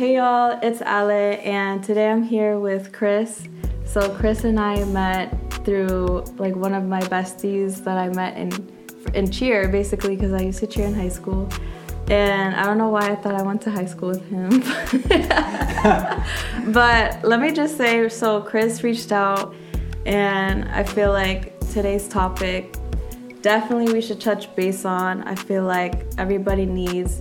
Hey y'all, it's Ale, and today I'm here with Chris. So Chris and I met through like one of my besties that I met in in cheer, basically because I used to cheer in high school. And I don't know why I thought I went to high school with him. but let me just say so Chris reached out and I feel like today's topic definitely we should touch base on. I feel like everybody needs,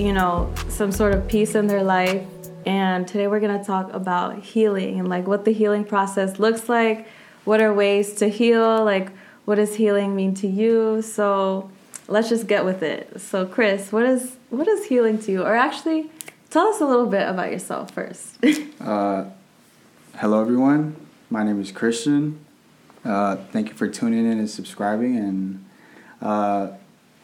you know, some sort of peace in their life. And today we're going to talk about healing and like what the healing process looks like. What are ways to heal? Like, what does healing mean to you? So, let's just get with it. So, Chris, what is what is healing to you? Or actually, tell us a little bit about yourself first. uh, hello, everyone. My name is Christian. Uh, thank you for tuning in and subscribing. And uh,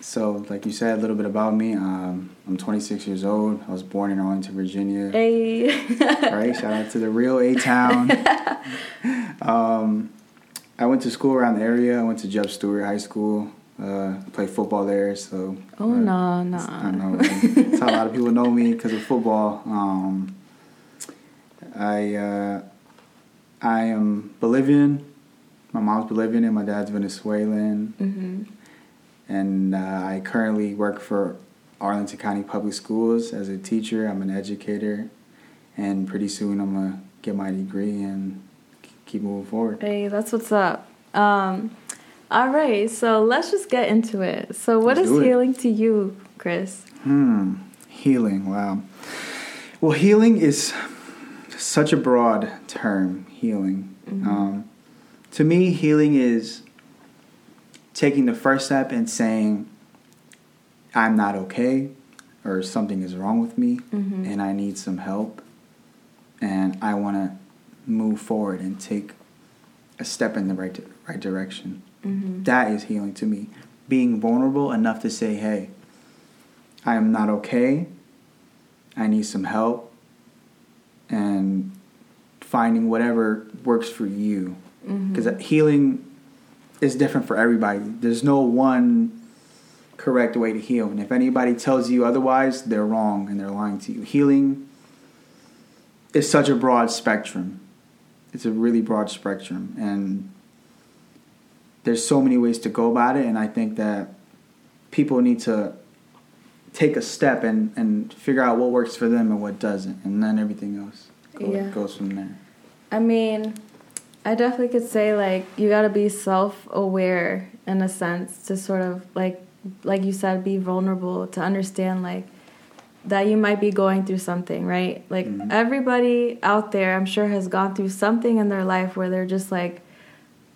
so, like you said, a little bit about me. Um, I'm 26 years old. I was born in Arlington, Virginia. Hey. right. Shout out to the real A Town. um, I went to school around the area. I went to Jeb Stuart High School. Uh, played football there, so. Oh uh, no, no. I know. That's how a lot of people know me because of football. Um, I uh, I am Bolivian. My mom's Bolivian and my dad's Venezuelan. Mm-hmm. And uh, I currently work for Arlington County Public Schools as a teacher. I'm an educator, and pretty soon I'm gonna get my degree and keep moving forward. Hey, that's what's up. Um, all right, so let's just get into it. So, what Let's is healing to you, Chris? Hmm. Healing. Wow. Well, healing is such a broad term. Healing. Um, to me, healing is taking the first step and saying, "I'm not okay," or something is wrong with me, Mhm. and I need some help, and I want to move forward and take a step in the right right direction. Mm-hmm. That is healing to me. Being vulnerable enough to say, hey, I am not okay. I need some help. And finding whatever works for you. Mm-hmm. Because healing is different for everybody. There's no one correct way to heal. And if anybody tells you otherwise, they're wrong and they're lying to you. Healing is such a broad spectrum. It's a really broad spectrum. And there's so many ways to go about it. And I think that people need to take a step and, and figure out what works for them and what doesn't. And then everything else go, Yeah. goes from there. I mean, I definitely could say like you got to be self-aware in a sense to sort of like like you said be vulnerable to understand like that you might be going through something, right? Like Mhm. everybody out there I'm sure has gone through something in their life where they're just like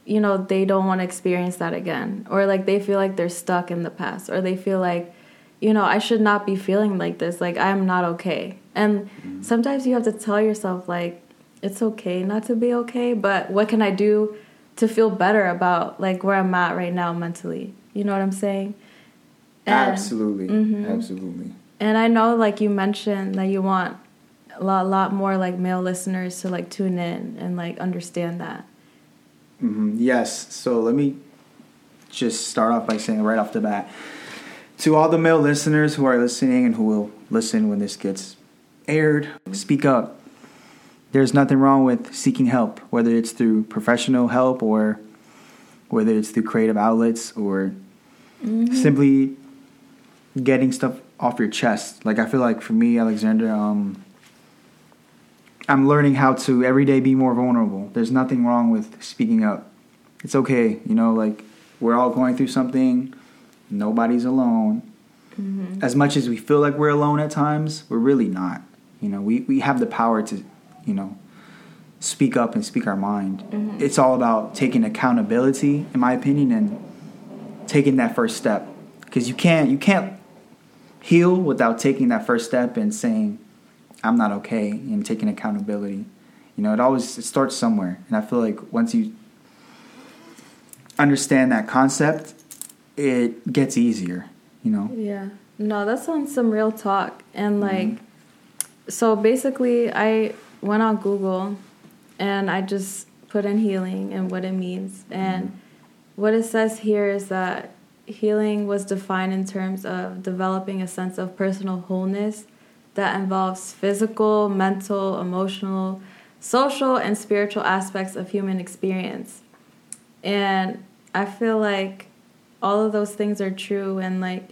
you know, they don't want to experience that again or like they feel like they're stuck in the past or they feel like you know, I should not be feeling like this. Like I'm not okay. And sometimes you have to tell yourself like it's okay not to be okay, but what can I do to feel better about like where I'm at right now mentally? You know what I'm saying? And- absolutely. Mhm. Absolutely. And I know like you mentioned that you want a lot, lot more like male listeners to like tune in and like understand that. hmm Yes. So let me just start off by saying right off the bat to all the male listeners who are listening and who will listen when this gets aired, speak up. There's nothing wrong with seeking help, whether it's through professional help or whether it's through creative outlets or simply getting stuff off your chest. Like I feel like for me, Alexandra, um, I'm learning how to every day be more vulnerable. There's nothing wrong with speaking up. It's okay, you know, like we're all going through something. Nobody's alone. As much as we feel like we're alone at times, we're really not. You know, we, we have the power to, you know, speak up and speak our mind. Mm-hmm. It's all about taking accountability, in my opinion, and taking that first step. Because you can't you can't heal without taking that first step and saying, I'm not okay and taking accountability. You know, it always it starts somewhere. And I feel like once you understand that concept, it gets easier, you know. Yeah. No, that's on some real talk. And like, mm-hmm. so basically, I went on Google and I just put in healing and what it means. And what it says here is that healing was defined in terms of developing a sense of personal wholeness that involves physical, mental, emotional, social, and spiritual aspects of human experience. And I feel like all of those things are true and like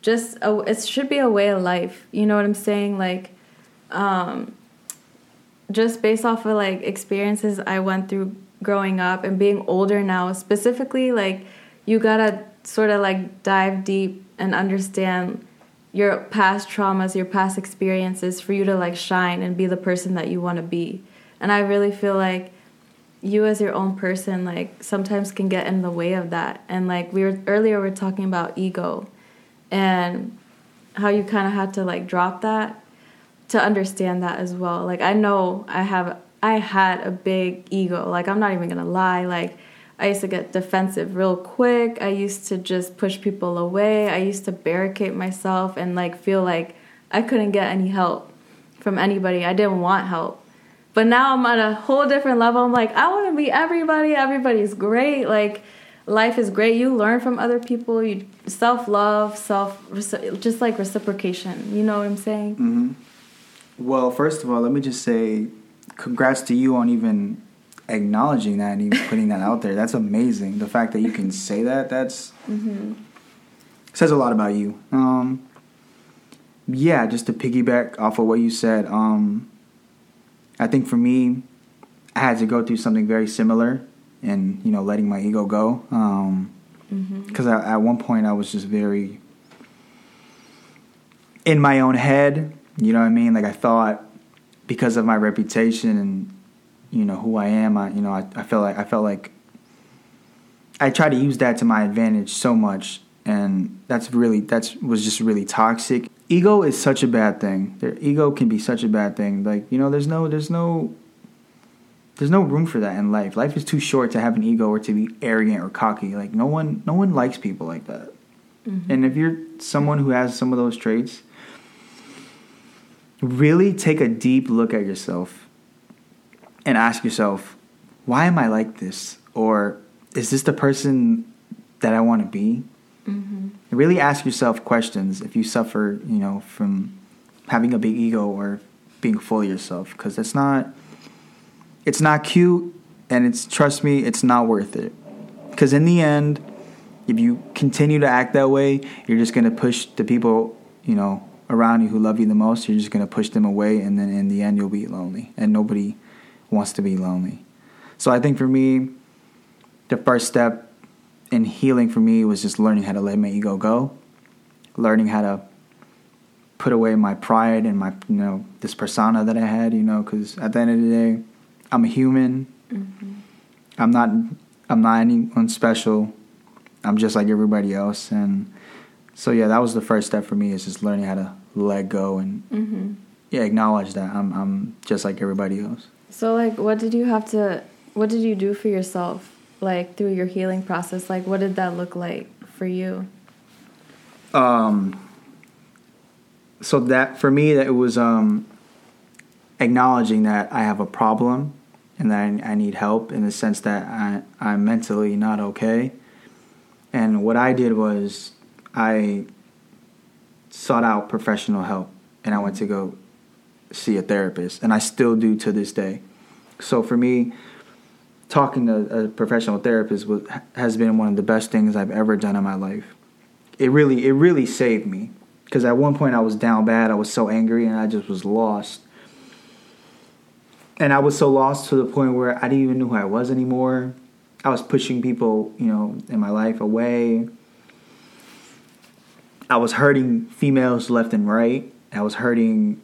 just a, it should be a way of life. You know what I'm saying? Like um just based off of like experiences I went through growing up and being older now, specifically like you got to sort of like dive deep and understand your past traumas, your past experiences for you to like shine and be the person that you want to be. And I really feel like you as your own person like sometimes can get in the way of that. And like we were earlier we were talking about ego and how you kind of had to like drop that to understand that as well. Like I know I have I had a big ego. Like I'm not even going to lie. Like I used to get defensive real quick. I used to just push people away. I used to barricade myself and like feel like I couldn't get any help from anybody. I didn't want help. But now I'm at a whole different level. I'm like, I want to be everybody. Everybody's great. Like life is great. You learn from other people. You self-love, self just like reciprocation. You know what I'm saying? Mm-hmm. Well, first of all, let me just say congrats to you on even acknowledging that and even putting that out there. That's amazing. The fact that you can say that, that's mm-hmm. says a lot about you. Um, yeah, just to piggyback off of what you said, um, I think for me, I had to go through something very similar, and you know, letting my ego go. Because um, mm-hmm. at one point, I was just very in my own head. You know what I mean? Like I thought because of my reputation and you know who I am, I you know I, I felt like I felt like I tried to use that to my advantage so much, and that's really that's was just really toxic. Ego is such a bad thing. Their ego can be such a bad thing. Like you know, there's no there's no there's no room for that in life. Life is too short to have an ego or to be arrogant or cocky. Like no one no one likes people like that. Mm-hmm. And if you're someone who has some of those traits, really take a deep look at yourself and ask yourself, why am I like this? Or is this the person that I want to be? Mm-hmm. Really ask yourself questions if you suffer, you know, from having a big ego or being full of yourself, because it's not, it's not cute, and it's trust me, it's not worth it. Because in the end, if you continue to act that way, you're just gonna push the people, you know, around you who love you the most. You're just gonna push them away, and then in the end, you'll be lonely, and nobody wants to be lonely. So I think for me, the first step in healing for me was just learning how to let my ego go, learning how to put away my pride and my you know this persona that I had, you know, because at the end of the day, I'm a human. Mm-hmm. I'm not I'm not anyone special. I'm just like everybody else, and so yeah, that was the first step for me is just learning how to let go and mm-hmm. yeah, acknowledge that I'm I'm just like everybody else. So like what did you have to what did you do for yourself like through your healing process? Like what did that look like for you? Um so that for me that it was um acknowledging that I have a problem and that I, I need help in the sense that I, I'm mentally not okay. And what I did was I sought out professional help and I went to go see a therapist, and I still do to this day. So for me, talking to a professional therapist was, has been one of the best things I've ever done in my life. It really, it really saved me because at one point I was down bad. I was so angry, and I just was lost. And I was so lost to the point where I didn't even know who I was anymore. I was pushing people, you know, in my life away. I was hurting females left and right. I was hurting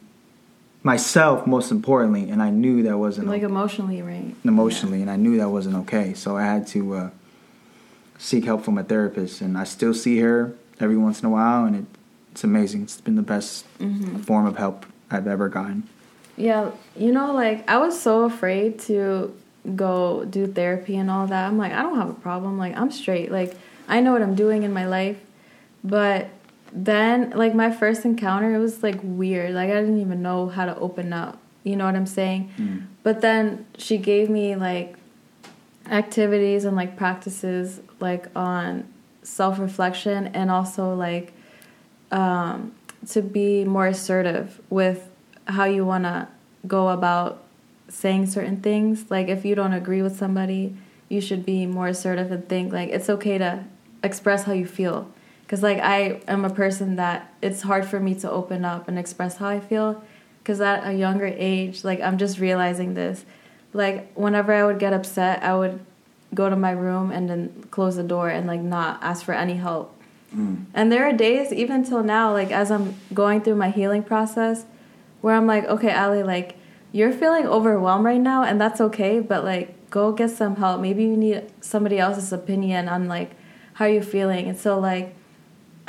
myself most importantly, and I knew that wasn't like emotionally, right? Emotionally, yeah. and I knew that wasn't okay. So I had to uh, seek help from a therapist, and I still see her every once in a while, and it, it's amazing. It's been the best mm-hmm. form of help I've ever gotten. Yeah, you know, like I was so afraid to go do therapy and all that. I'm like, I don't have a problem. Like I'm straight. Like I know what I'm doing in my life, but then like my first encounter it was like weird like i didn't even know how to open up you know what i'm saying mm. but then she gave me like activities and like practices like on self-reflection and also like um to be more assertive with how you want to go about saying certain things. Like if you don't agree with somebody, you should be more assertive and think like it's okay to express how you feel. Cuz like I am a person that it's hard for me to open up and express how I feel cuz at a younger age, like I'm just realizing this. Like whenever I would get upset, I would go to my room and then close the door and like not ask for any help. Mm. And there are days even till now like as I'm going through my healing process where I'm like, "Okay, Ale, like you're feeling overwhelmed right now and that's okay, but like go get some help. Maybe you need somebody else's opinion on like how you're feeling. And so like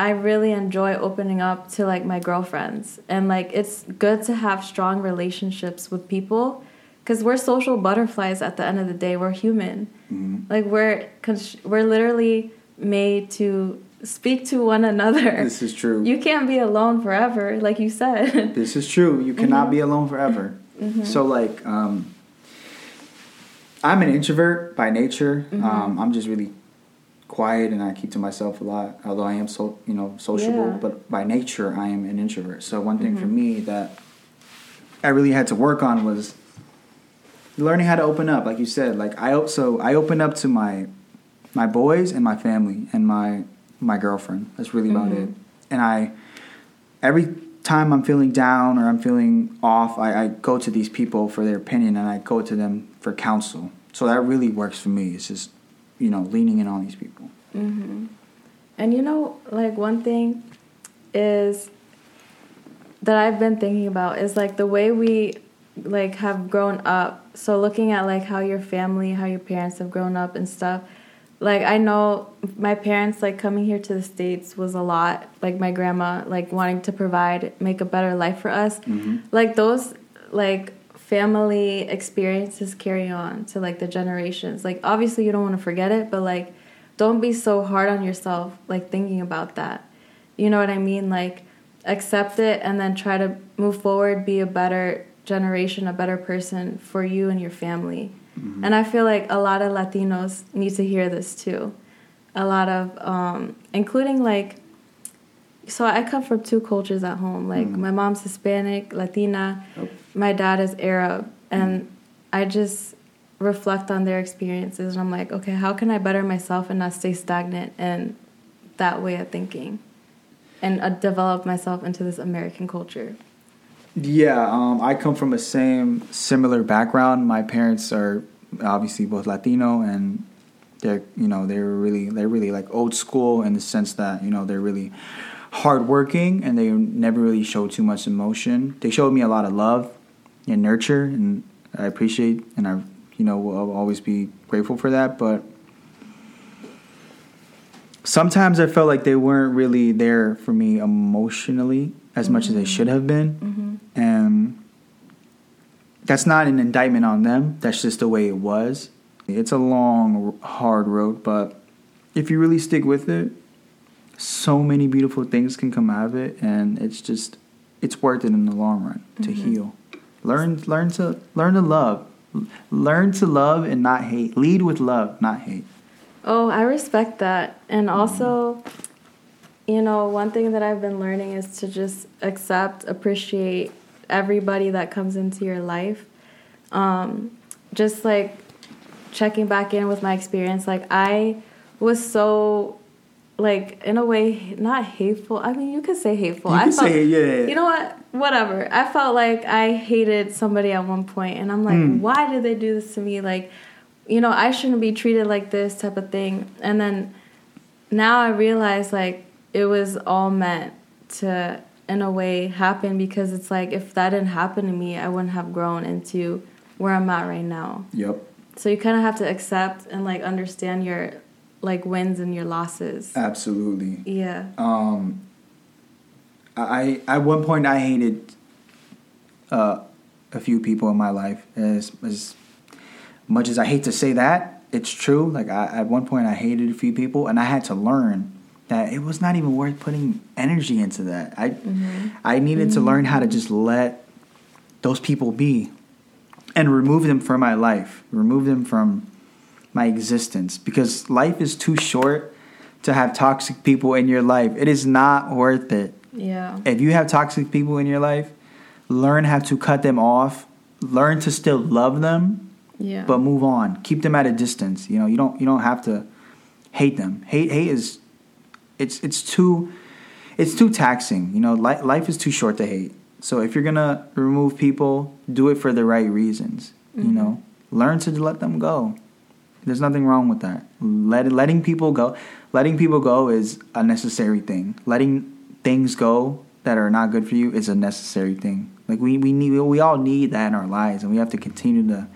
I really enjoy opening up to like my girlfriends and like it's good to have strong relationships with people because we're social butterflies at the end of the day. We're human. Mm-hmm. Like we're we're literally made to speak to one another. This is true. You can't be alone forever, like you said. This is true. You cannot mm-hmm. be alone forever. Mm-hmm. So like um I'm an introvert by nature. Mm-hmm. Um, I'm just really quiet and I keep to myself a lot. Although I am so you know sociable, yeah. but by nature I am an introvert. So one thing mm-hmm. for me that I really had to work on was learning how to open up. Like you said, like I so I open up to my my boys and my family and my my girlfriend. That's really about mm-hmm. it. And I every time I'm feeling down or I'm feeling off, I, I, go to these people for their opinion and I go to them for counsel. So that really works for me. It's just, you know, leaning in on these people. Mm-hmm. And you know, like one thing is that I've been thinking about is like the way we like have grown up. So looking at like how your family, how your parents have grown up and stuff like I know my parents like coming here to the states was a lot. Like my grandma like wanting to provide, make a better life for us. Mm-hmm. Like those like family experiences carry on to like the generations. Like obviously you don't want to forget it, but like don't be so hard on yourself like thinking about that. You know what I mean? Like accept it and then try to move forward, be a better generation, a better person for you and your family. Mm-hmm. And I feel like a lot of Latinos need to hear this too. A lot of, um, including like, so I come from two cultures at home. Like mm-hmm. my mom's Hispanic, Latina, oh. my dad is Arab, and mm-hmm. I just reflect on their experiences and I'm like, okay, how can I better myself and not stay stagnant in that way of thinking and uh, develop myself into this American culture? Yeah, um, I come from a same similar background. My parents are obviously both Latino, and they're you know they're really they're really like old school in the sense that you know they're really hardworking and they never really show too much emotion. They showed me a lot of love and nurture, and I appreciate and I you know will always be grateful for that. But sometimes I felt like they weren't really there for me emotionally as mm-hmm. much as they should have been. Mm-hmm and that's not an indictment on them. That's just the way it was. It's a long, hard road, but if you really stick with it, so many beautiful things can come out of it, and it's just it's worth it in the long run to mm-hmm. heal. Learn, learn to learn to love, learn to love and not hate. Lead with love, not hate. Oh, I respect that, and also, you know, one thing that I've been learning is to just accept, appreciate, everybody that comes into your life. Um, just like checking back in with my experience, like I was so like in a way not hateful. I mean, you could say hateful. You I felt, say yeah, yeah, You know what? Whatever. I felt like I hated somebody at one point, and I'm like, mm. why did they do this to me? Like, you know, I shouldn't be treated like this type of thing. And then now I realize like it was all meant to in a way happen because it's like if that didn't happen to me, I wouldn't have grown into where I'm at right now. Yep. So you kind of have to accept and like understand your like wins and your losses. Absolutely. Yeah. Um I at one point I hated uh a few people in my life as as much as I hate to say that, it's true. Like I, at one point I hated a few people and I had to learn that it was not even worth putting energy into that. I mm-hmm. I needed mm-hmm. to learn how to just let those people be and remove them from my life, remove them from my existence because life is too short to have toxic people in your life. It is not worth it. Yeah. If you have toxic people in your life, learn how to cut them off. Learn to still love them, Yeah. but move on. Keep them at a distance. You know, you don't you don't have to hate them. Hate hate is it's it's too it's too taxing. You know, li- life is too short to hate. So if you're gonna remove people, do it for the right reasons. You mm-hmm. know, learn to let them go. There's nothing wrong with that. Let, letting people go, letting people go is a necessary thing. Letting things go that are not good for you is a necessary thing. Like we we need we all need that in our lives, and we have to continue to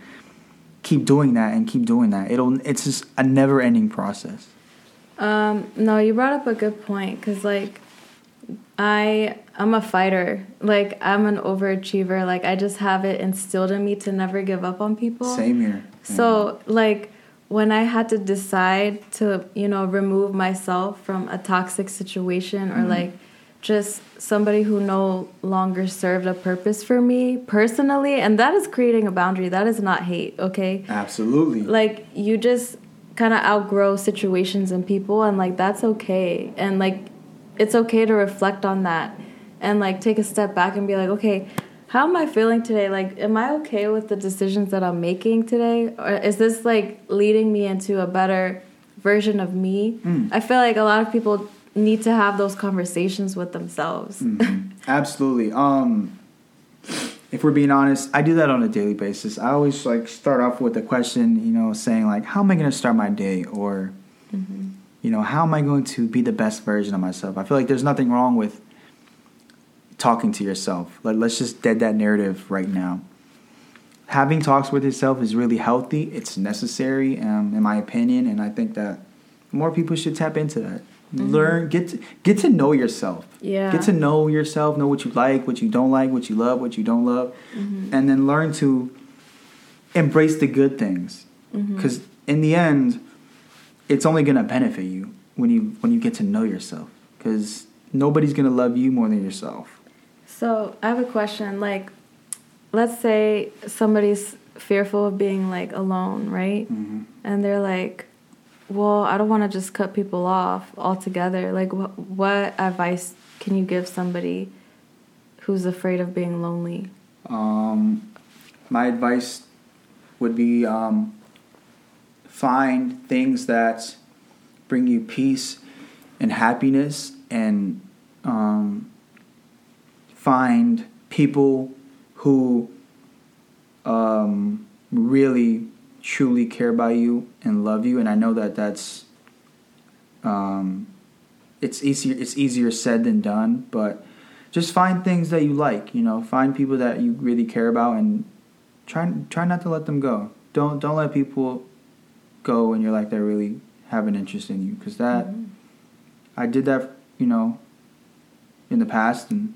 keep doing that and keep doing that. It'll it's just a never ending process. Um, no, you brought up a good point because like I I'm a fighter. Like I'm an overachiever. Like I just have it instilled in me to never give up on people. Same here. So like when I had to decide to, you know, remove myself from a toxic situation or mm-hmm. like just somebody who no longer served a purpose for me personally, and that is creating a boundary. That is not hate, okay? absolutely. like you just kind of outgrow situations and people and like that's okay and like it's okay to reflect on that and like take a step back and be like okay how am i feeling today like am i okay with the decisions that i'm making today or is this like leading me into a better version of me i feel like a lot of people need to have those conversations with themselves Mm. Absolutely. Um, if we're being honest, I do that on a daily basis. I always like start off with a question, you know, saying like, "How am I going to start my day?" or, you know, "How am I going to be the best version of myself?" I feel like there's nothing wrong with talking to yourself. Like, let's just dead that narrative right now. Having talks with yourself is really healthy. It's necessary, um, in my opinion, and I think that more people should tap into that. Mm-hmm. Learn, get to, get to know yourself. Yeah. Get to know yourself, know what you like, what you don't like, what you love, what you don't love, mm-hmm. and then learn to embrace the good things. Mm-hmm. Because in the end, it's only gonna benefit you when you when you get to know yourself. Because nobody's gonna love you more than yourself. So I have a question. Like, let's say somebody's fearful of being like alone, right? And they're like, "Well, I don't want to just cut people off altogether." Like, wh- what advice can you give somebody who's afraid of being lonely? Um, my advice would be um, find things that bring you peace and happiness, and um, find people who um, really truly care about you and love you. And I know that that's um, it's easier it's easier said than done, but just find things that you like. You know, find people that you really care about, and try try not to let them go. Don't don't let people go in your life that really have an interest in you, because that I did that. You know, in the past, and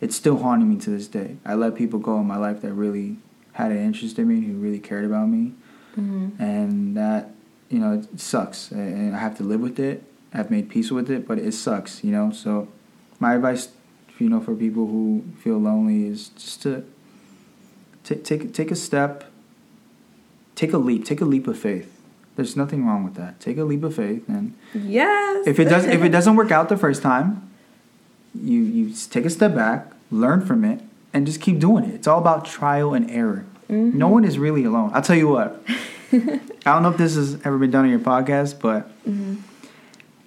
it's still haunting me to this day. I let people go in my life that really had an interest in me, who really cared about me, mm-hmm. and that you know it sucks, and I have to live with it. I've made peace with it, but it sucks, you know. So, my advice, you know, for people who feel lonely is just to take take take a step, take a leap, take a leap of faith. There's nothing wrong with that. Take a leap of faith, and Yes. if it does if it doesn't work out the first time, you you take a step back, learn from it, and just keep doing it. It's all about trial and error. No one is really alone. I'll tell you what. I don't know if this has ever been done on your podcast, but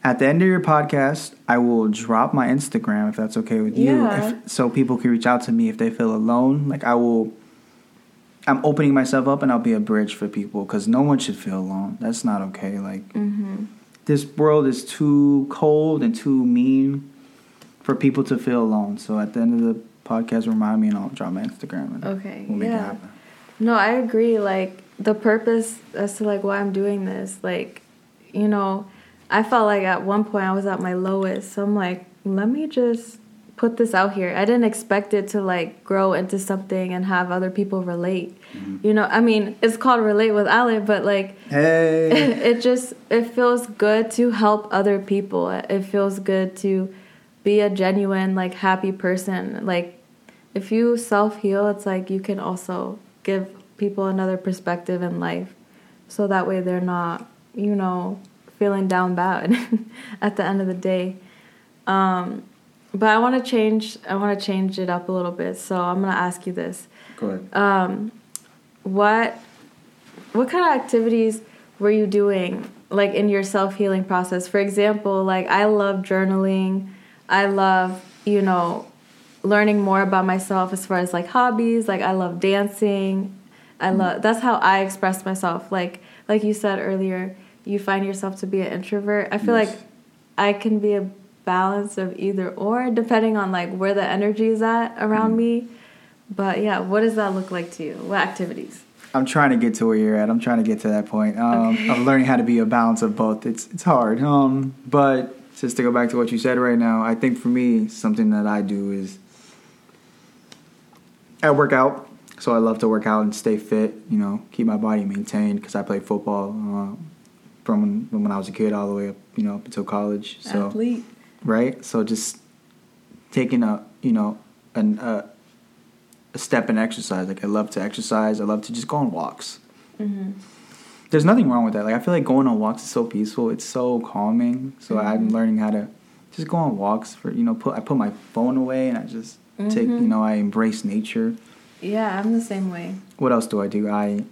at the end of your podcast, I will drop my Instagram if that's okay with you, Yeah. if, so people can reach out to me if they feel alone. Like I will. I'm opening myself up, and I'll be a bridge for people because no one should feel alone. That's not okay. Like Mm-hmm. this world is too cold and too mean for people to feel alone. So at the end of the podcast, remind me and I'll drop my Instagram and Okay, we'll make it yeah. happen. No, I agree. Like the purpose as to like why I'm doing this, like, you know, I felt like at one point I was at my lowest. So I'm like, let me just put this out here. I didn't expect it to like grow into something and have other people relate. Mm-hmm. You know, I mean, it's called relate with Ale, but like Hey, it just it feels good to help other people. It feels good to be a genuine like happy person. Like if you self-heal, it's like you can also give people another perspective in life. So that way they're not, you know, feeling down bad at the end of the day. Um but I want to change. I want to change it up a little bit. So I'm gonna ask you this: Go ahead. um, what what kind of activities were you doing like in your self-healing process for example like i love journaling i love you know learning more about myself as far as like hobbies like i love dancing i love that's how i express myself like like you said earlier you find yourself to be an introvert i feel Yes. like i can be a balance of either or depending on like where the energy is at around me but yeah, what does that look like to you? What activities? I'm trying to get to where you're at. I'm trying to get to that point um, Okay. of learning how to be a balance of both. It's it's hard, um, but just to go back to what you said right now, I think for me, something that I do is I work out. So I love to work out and stay fit. You know, keep my body maintained because I played football uh, from when, when I was a kid all the way up, you know, up until college. So Athlete. right? So just taking a you know an a, a step in exercise. Like I love to exercise. I love to just go on walks. Mm-hmm. There's nothing wrong with that. Like I feel like going on walks is so peaceful. It's so calming. So I'm Mhm. learning how to just go on walks for you know put I put my phone away and I just take Mhm. you know I embrace nature. Yeah, I'm the same way. What else do I do? I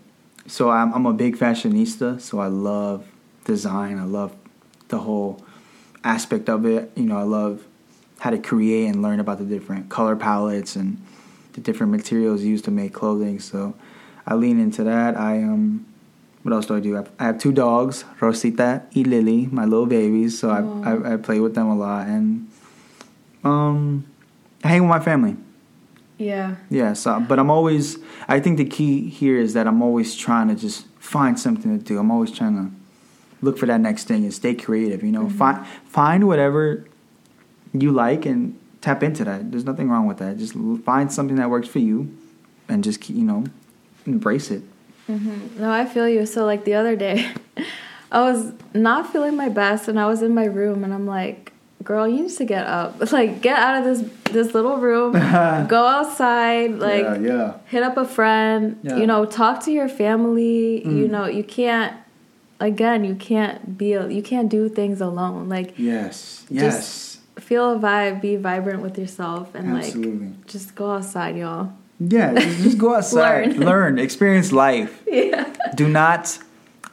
so I'm I'm a big fashionista. So I love design. I love the whole aspect of it. You know, I love how to create and learn about the different color palettes and the different materials used to make clothing. So I lean into that. I um, what else do I do? I have, I have two dogs, Rosita and Lily, my little babies. So I, I I play with them a lot and um, I hang with my family. Yeah. Yeah, so but I'm always I think the key here is that I'm always trying to just find something to do. I'm always trying to look for that next thing and stay creative, you know. Mhm. Find find whatever you like and tap into that. There's nothing wrong with that. Just find something that works for you and just keep, you know, embrace it. Mm-hmm. No, I feel you. So like the other day, I was not feeling my best, and I was in my room, and I'm like, "Girl, you need to get up. Like, get out of this this little room. go outside. Like, yeah, yeah. hit up a friend. Yeah. You know, talk to your family. You Mm. know, you can't. Again, you can't be. You can't do things alone. Like, Yes. Yes. feel a vibe, be vibrant with yourself, and like, just go outside, y'all. Yeah, just, just go outside, Learn. learn, experience life. Yeah. do not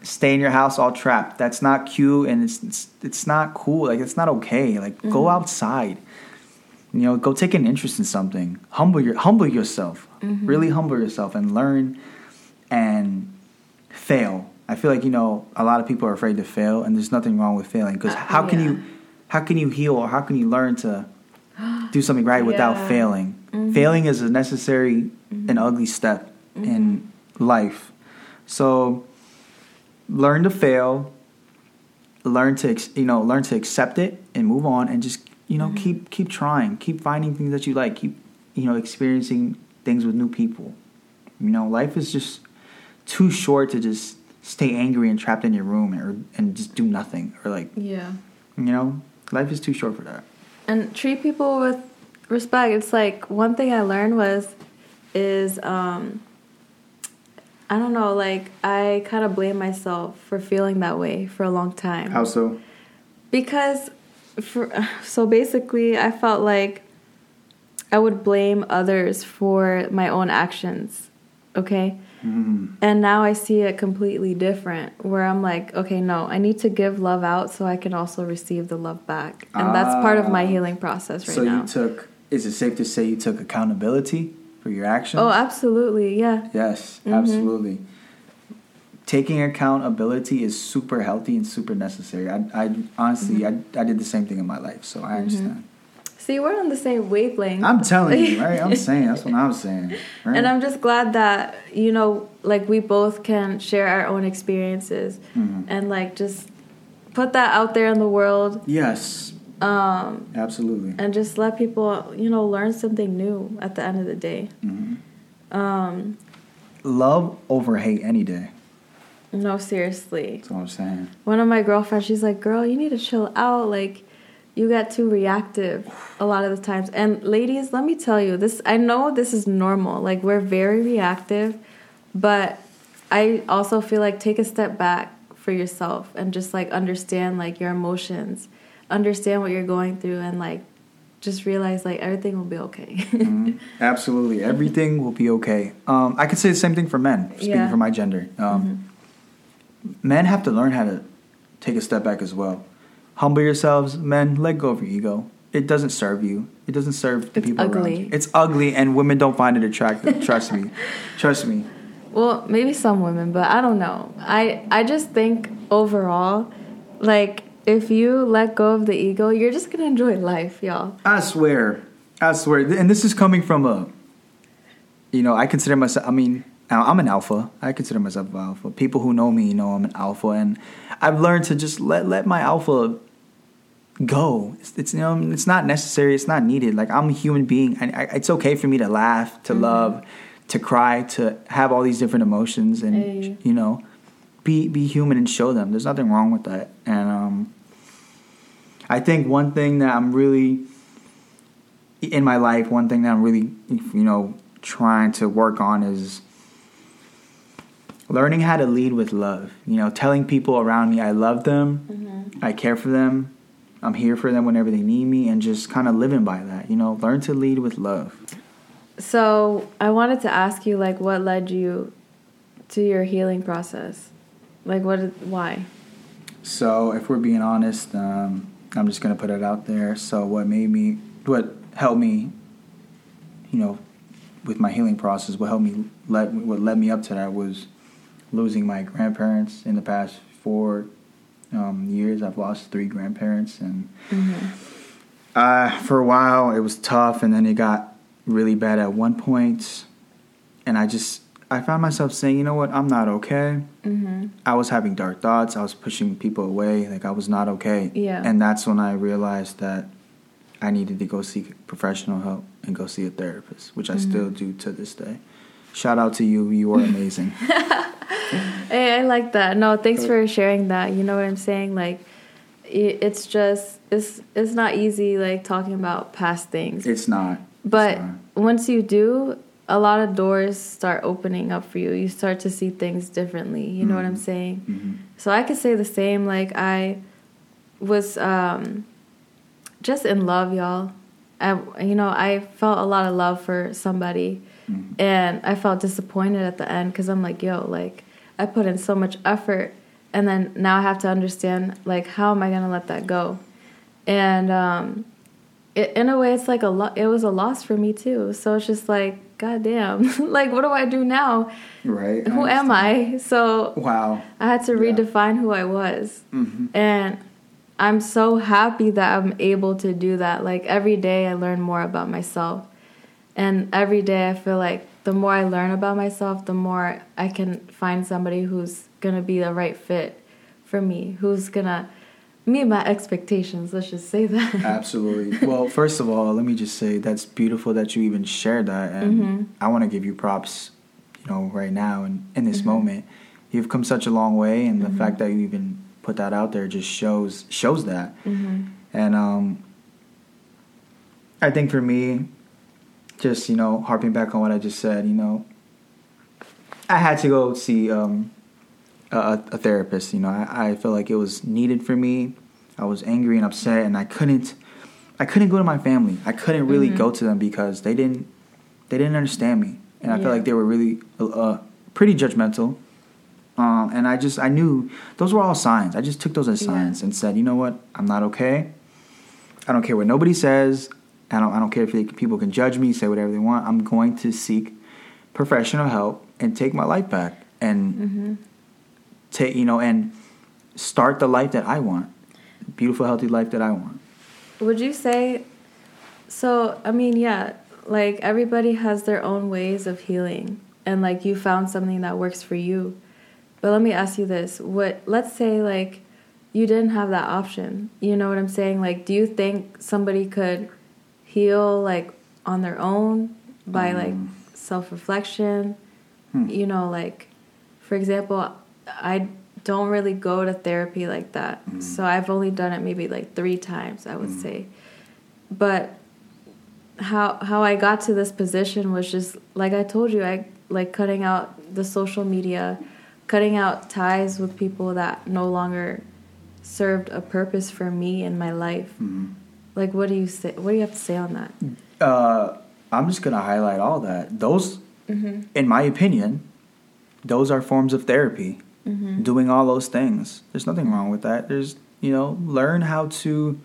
stay in your house all trapped. That's not cute and it's it's, it's not cool. Like it's not okay. Like go Mhm. outside. You know, go take an interest in something. Humble your humble yourself. Mhm. Really humble yourself and learn and fail. I feel like you know a lot of people are afraid to fail, and there's nothing wrong with failing. Because Uh, how can you how can you heal or how can you learn to do something right without failing? Mhm. Failing is a necessary and ugly step in life. So learn to fail, learn to you know learn to accept it and move on, and just you know Mhm. keep keep trying, keep finding things that you like, keep you know experiencing things with new people. You know, life is just too short to just stay angry and trapped in your room or and just do nothing or like Yeah. you know life is too short for that. and treat people with respect. It's like one thing I learned was is um I don't know, like I kind of blame myself for feeling that way for a long time. How so? Because for so basically I felt like I would blame others for my own actions. Okay? Mm. And now I see it completely different where I'm like, okay, no, I need to give love out so I can also receive the love back. And that's part of my Ah. healing process right so now. So you took. Is it safe to say you took accountability for your actions? Oh, absolutely. Yeah. Yes, Mhm. absolutely. Taking accountability is super healthy and super necessary. I, I honestly, Mm-hmm. I, I did the same thing in my life, so I understand. See, we're on the same wavelength. I'm telling you, right? I'm saying that's what I'm saying. Right? And I'm just glad that, you know, like we both can share our own experiences Mhm. and like just put that out there in the world yes, um, absolutely. and just let people, you know, learn something new at the end of the day. Mhm. Um, Love over hate any day. no, seriously. That's what I'm saying. One of my girlfriends, she's like, "Girl, you need to chill out. Like, you get too reactive a lot of the times." And ladies, let me tell you, this I know this is normal. Like, we're very reactive, but I also feel like take a step back for yourself and just like understand like your emotions, understand what you're going through, and like just realize like everything will be okay. mm-hmm. Absolutely, everything will be okay. Um, I could say the same thing for men. Speaking Yeah. for my gender, um, Mm-hmm. men have to learn how to take a step back as well. Humble yourselves, men. Let go of your ego. It doesn't serve you. It doesn't serve the It's people around you. It's ugly, and women don't find it attractive. Trust me. Trust me. Well, maybe some women, but I don't know. I I just think overall, like if you let go of the ego, you're just gonna enjoy life, y'all. I swear, I swear, and this is coming from a, you know, I consider myself. I mean, I'm an alpha. I consider myself an alpha. People who know me know I'm an alpha, and I've learned to just let let my alpha go. It's, it's you know, it's not necessary. It's not needed. Like I'm a human being, and I, it's okay for me to laugh, to love, to cry, to have all these different emotions, and Hey. you know, be be human and show them. There's nothing wrong with that, and um. I think one thing that I'm really in my life, one thing that I'm really, you know, trying to work on is learning how to lead with love. You know, telling people around me I love them, I care for them, I'm here for them whenever they need me, and just kind of living by that. You know, learn to lead with love. So I wanted to ask you, like, what led you to your healing process? Like, what? Why? So, if we're being honest, um, I'm just gonna put it out there. So, what made me, what helped me, you know, with my healing process, what helped me, let what led me up to that was losing my grandparents in the past four um, years. I've lost three grandparents, and uh, for a while it was tough, and then it got really bad at one point, and I just I found myself saying, you know what, I'm not okay. Mm-hmm. I was having dark thoughts. I was pushing people away. Like I was not okay. Yeah. And that's when I realized that I needed to go seek professional help and go see a therapist, which I still do to this day. Shout out to you. You are amazing. Hey, I like that. No, thanks for sharing that. You know what I'm saying? Like, it's just it's it's not easy like talking about past things, it's not. but It's not. once you do, a lot of doors start opening up for you. You start to see things differently. You know what I'm saying? Mhm. So I could say the same. Like I was um, just in love, y'all. I, you know, I felt a lot of love for somebody, Mhm. and I felt disappointed at the end because I'm like, yo, like I put in so much effort, and then now I have to understand like how am I gonna let that go, and um, it, in a way, it's like a lo- it was a loss for me too. So it's just like, goddamn, like what do I do now? Right. Who am I? So Wow. I had to Yeah. redefine who I was. hmm And I'm so happy that I'm able to do that. Like every day I learn more about myself. And every day I feel like the more I learn about myself, the more I can find somebody who's going to be the right fit for me, who's going to meet my expectations. Let's just say that. Absolutely. Well, first of all, let me just say that's beautiful that you even shared that, and Mhm. I want to give you props. You know, right now and in this Mhm. moment, you've come such a long way, and the Mhm. fact that you even put that out there just shows shows that. hmm And um, I think for me, just you know, harping back on what I just said, you know, I had to go see um, a, a therapist. You know, I, I felt like it was needed for me. I was angry and upset, and I couldn't, I couldn't go to my family. I couldn't really Mhm. go to them because they didn't, they didn't understand me, and I Yeah. felt like they were really, uh, pretty judgmental. Um, and I just, I knew those were all signs. I just took those as Yeah. signs and said, you know what, I'm not okay. I don't care what nobody says. I don't. I don't care if they, people can judge me, say whatever they want. I'm going to seek professional help and take my life back and hmm take you know and start the life that I want, beautiful, healthy life that I want. Would you say so? I mean, yeah, like everybody has their own ways of healing, and like you found something that works for you. But let me ask you this: What? Let's say like you didn't have that option. You know what I'm saying? Like, do you think somebody could heal like on their own by like Um. self reflection? Hmm. You know, like for example, I don't really go to therapy like that. Mm. So I've only done it maybe like three times, I would Mm. say. But how how I got to this position was just like I told you, I like cutting out the social media, cutting out ties with people that no longer served a purpose for me in my life. Mhm. Like, what do you say? What do you have to say on that? Uh, I'm just gonna highlight all that. Those, in my opinion, those are forms of therapy. Doing all those things. There's nothing wrong with that. There's you know learn how to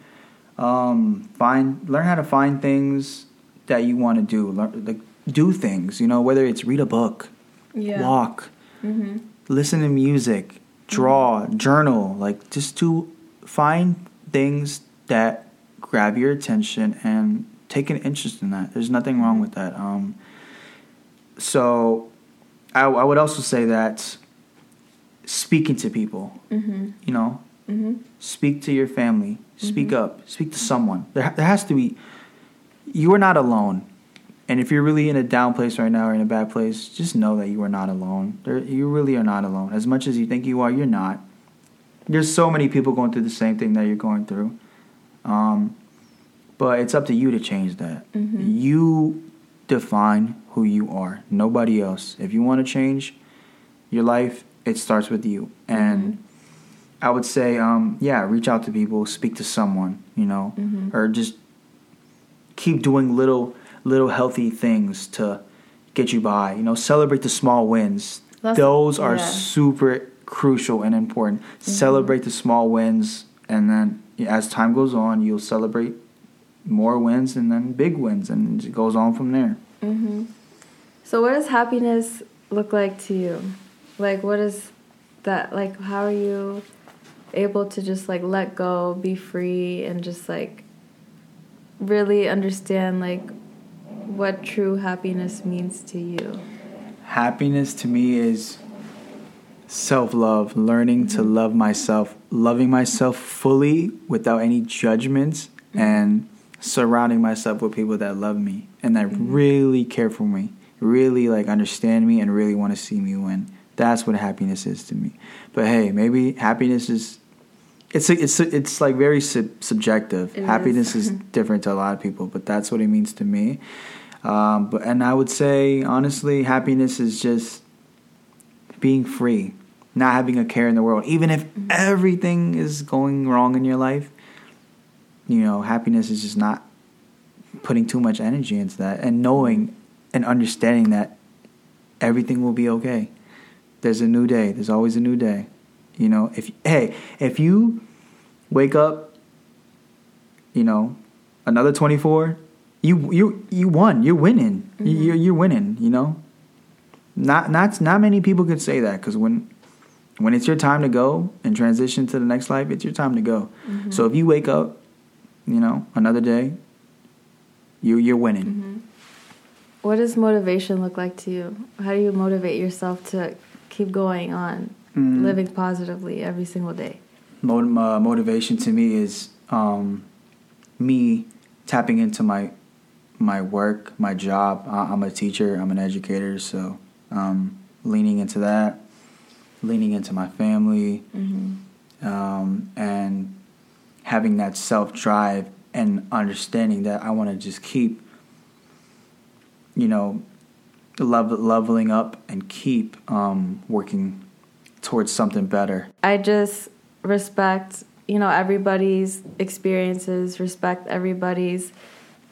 um, find learn how to find things that you want to do. Learn, like do things. You know whether it's read a book, Yeah. walk, listen to music, draw, journal. Like just to find things that grab your attention and take an interest in that. There's nothing wrong with that. Um, so I, I would also say that speaking to people, mm-hmm. you know, mm-hmm. speak to your family, speak mm-hmm. up, speak to someone. There, there has to be. You are not alone. And if you're really in a down place right now or in a bad place, just know that you are not alone. There, you really are not alone. As much as you think you are, you're not. There's so many people going through the same thing that you're going through. Um, but it's up to you to change that. You define who you are, nobody else. If you want to change your life, it starts with you. And I would say, um, yeah, reach out to people, speak to someone, you know, mm-hmm. or just keep doing little little healthy things to get you by. You know, celebrate the small wins. That's- Those are yeah. super crucial and important. Mm-hmm. Celebrate the small wins, and then as time goes on, you'll celebrate more wins and then big wins, and it goes on from there. Mm-hmm. So, what does happiness look like to you? Like, what is that? Like, how are you able to just like let go, be free, and just like really understand like what true happiness means to you? Happiness to me is self love, learning to mm-hmm. love myself, loving myself fully without any judgments, mm-hmm. and surrounding myself with people that love me and that mm-hmm. really care for me, really like understand me and really want to see me win. That's what happiness is to me. But hey, maybe happiness is. It's it's it's like very sub- subjective. It happiness is. is different to a lot of people, but that's what it means to me. Um, but and I would say honestly, happiness is just being free, not having a care in the world, even if everything is going wrong in your life. You know, happiness is just not putting too much energy into that, and knowing and understanding that everything will be okay. There's a new day. There's always a new day. You know, if hey, if you wake up, you know, another 24, you you you won. You're winning. You mm-hmm. You're, you're winning. You know, not not not many people could say that because when when it's your time to go and transition to the next life, it's your time to go. Mm-hmm. So if you wake up, you know, another day, you you're winning. Mm-hmm. What does motivation look like to you? How do you motivate yourself to keep going on, living positively every single day? Mot- uh, motivation to me is um, me tapping into my my work, my job. I- I'm a teacher. I'm an educator, so um, leaning into that, leaning into my family, um, and having that self drive and understanding that I want to just keep, you know, level, leveling up and keep um, working towards something better. I just respect, you know, everybody's experiences, respect everybody's,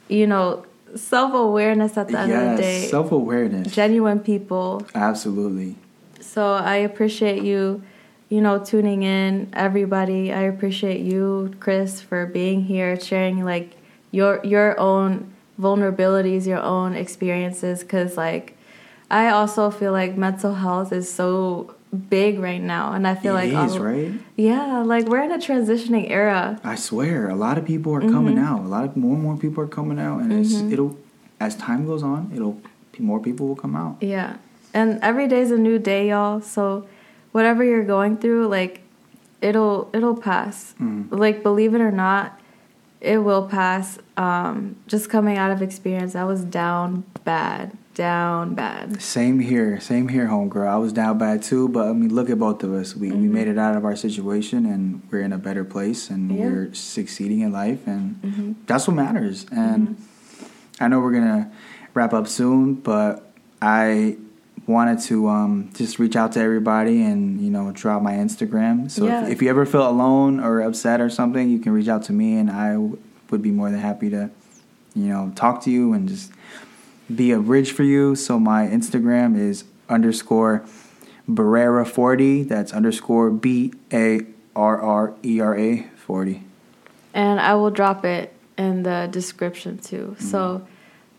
you know, self awareness at the end of the day. self awareness. Genuine people. Absolutely. So I appreciate you, you know, tuning in, everybody. I appreciate you, Chris, for being here, sharing like your your own vulnerabilities, your own experiences cuz like I also feel like mental health is so big right now and I feel It like is, all- right? Yeah, like we're in a transitioning era. I swear, a lot of people are coming Mm-hmm. out. A lot of more and more people are coming out, and it's it'll as time goes on, it'll more people will come out. Yeah. And every day's a new day, y'all. So whatever you're going through, like it'll it'll pass. Like believe it or not, it will pass. Um just coming out of experience, I was down bad. Down bad. Same here, same here, homegirl. I was down bad too, but I mean, look at both of us. We we mm-hmm. made it out of our situation, and we're in a better place, and Yeah. we're succeeding in life, and mm-hmm. that's what matters. And mm-hmm. I know we're gonna wrap up soon, but I wanted to um, just reach out to everybody and you know drop my Instagram. So Yeah. if, if you ever feel alone or upset or something, you can reach out to me, and I w- would be more than happy to, you know, talk to you and just be a bridge for you. So my Instagram is underscore Barrera forty. That's underscore B A R R E R A forty. And I will drop it in the description too. Mm-hmm. So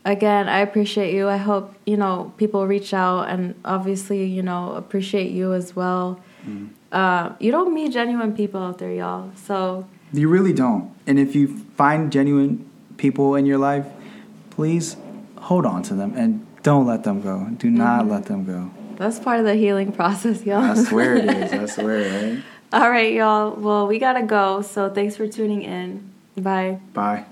again, I appreciate you. I hope, you know, people reach out and obviously, you know, appreciate you as well. Mm-hmm. Uh, you don't meet genuine people out there, y'all. So you really don't. And if you find genuine people in your life, please hold on to them and don't let them go. Do not mm-hmm. let them go. That's part of the healing process, y'all. I swear it is. I swear, right? All right, y'all. Well, we gotta go. So thanks for tuning in. Bye. Bye.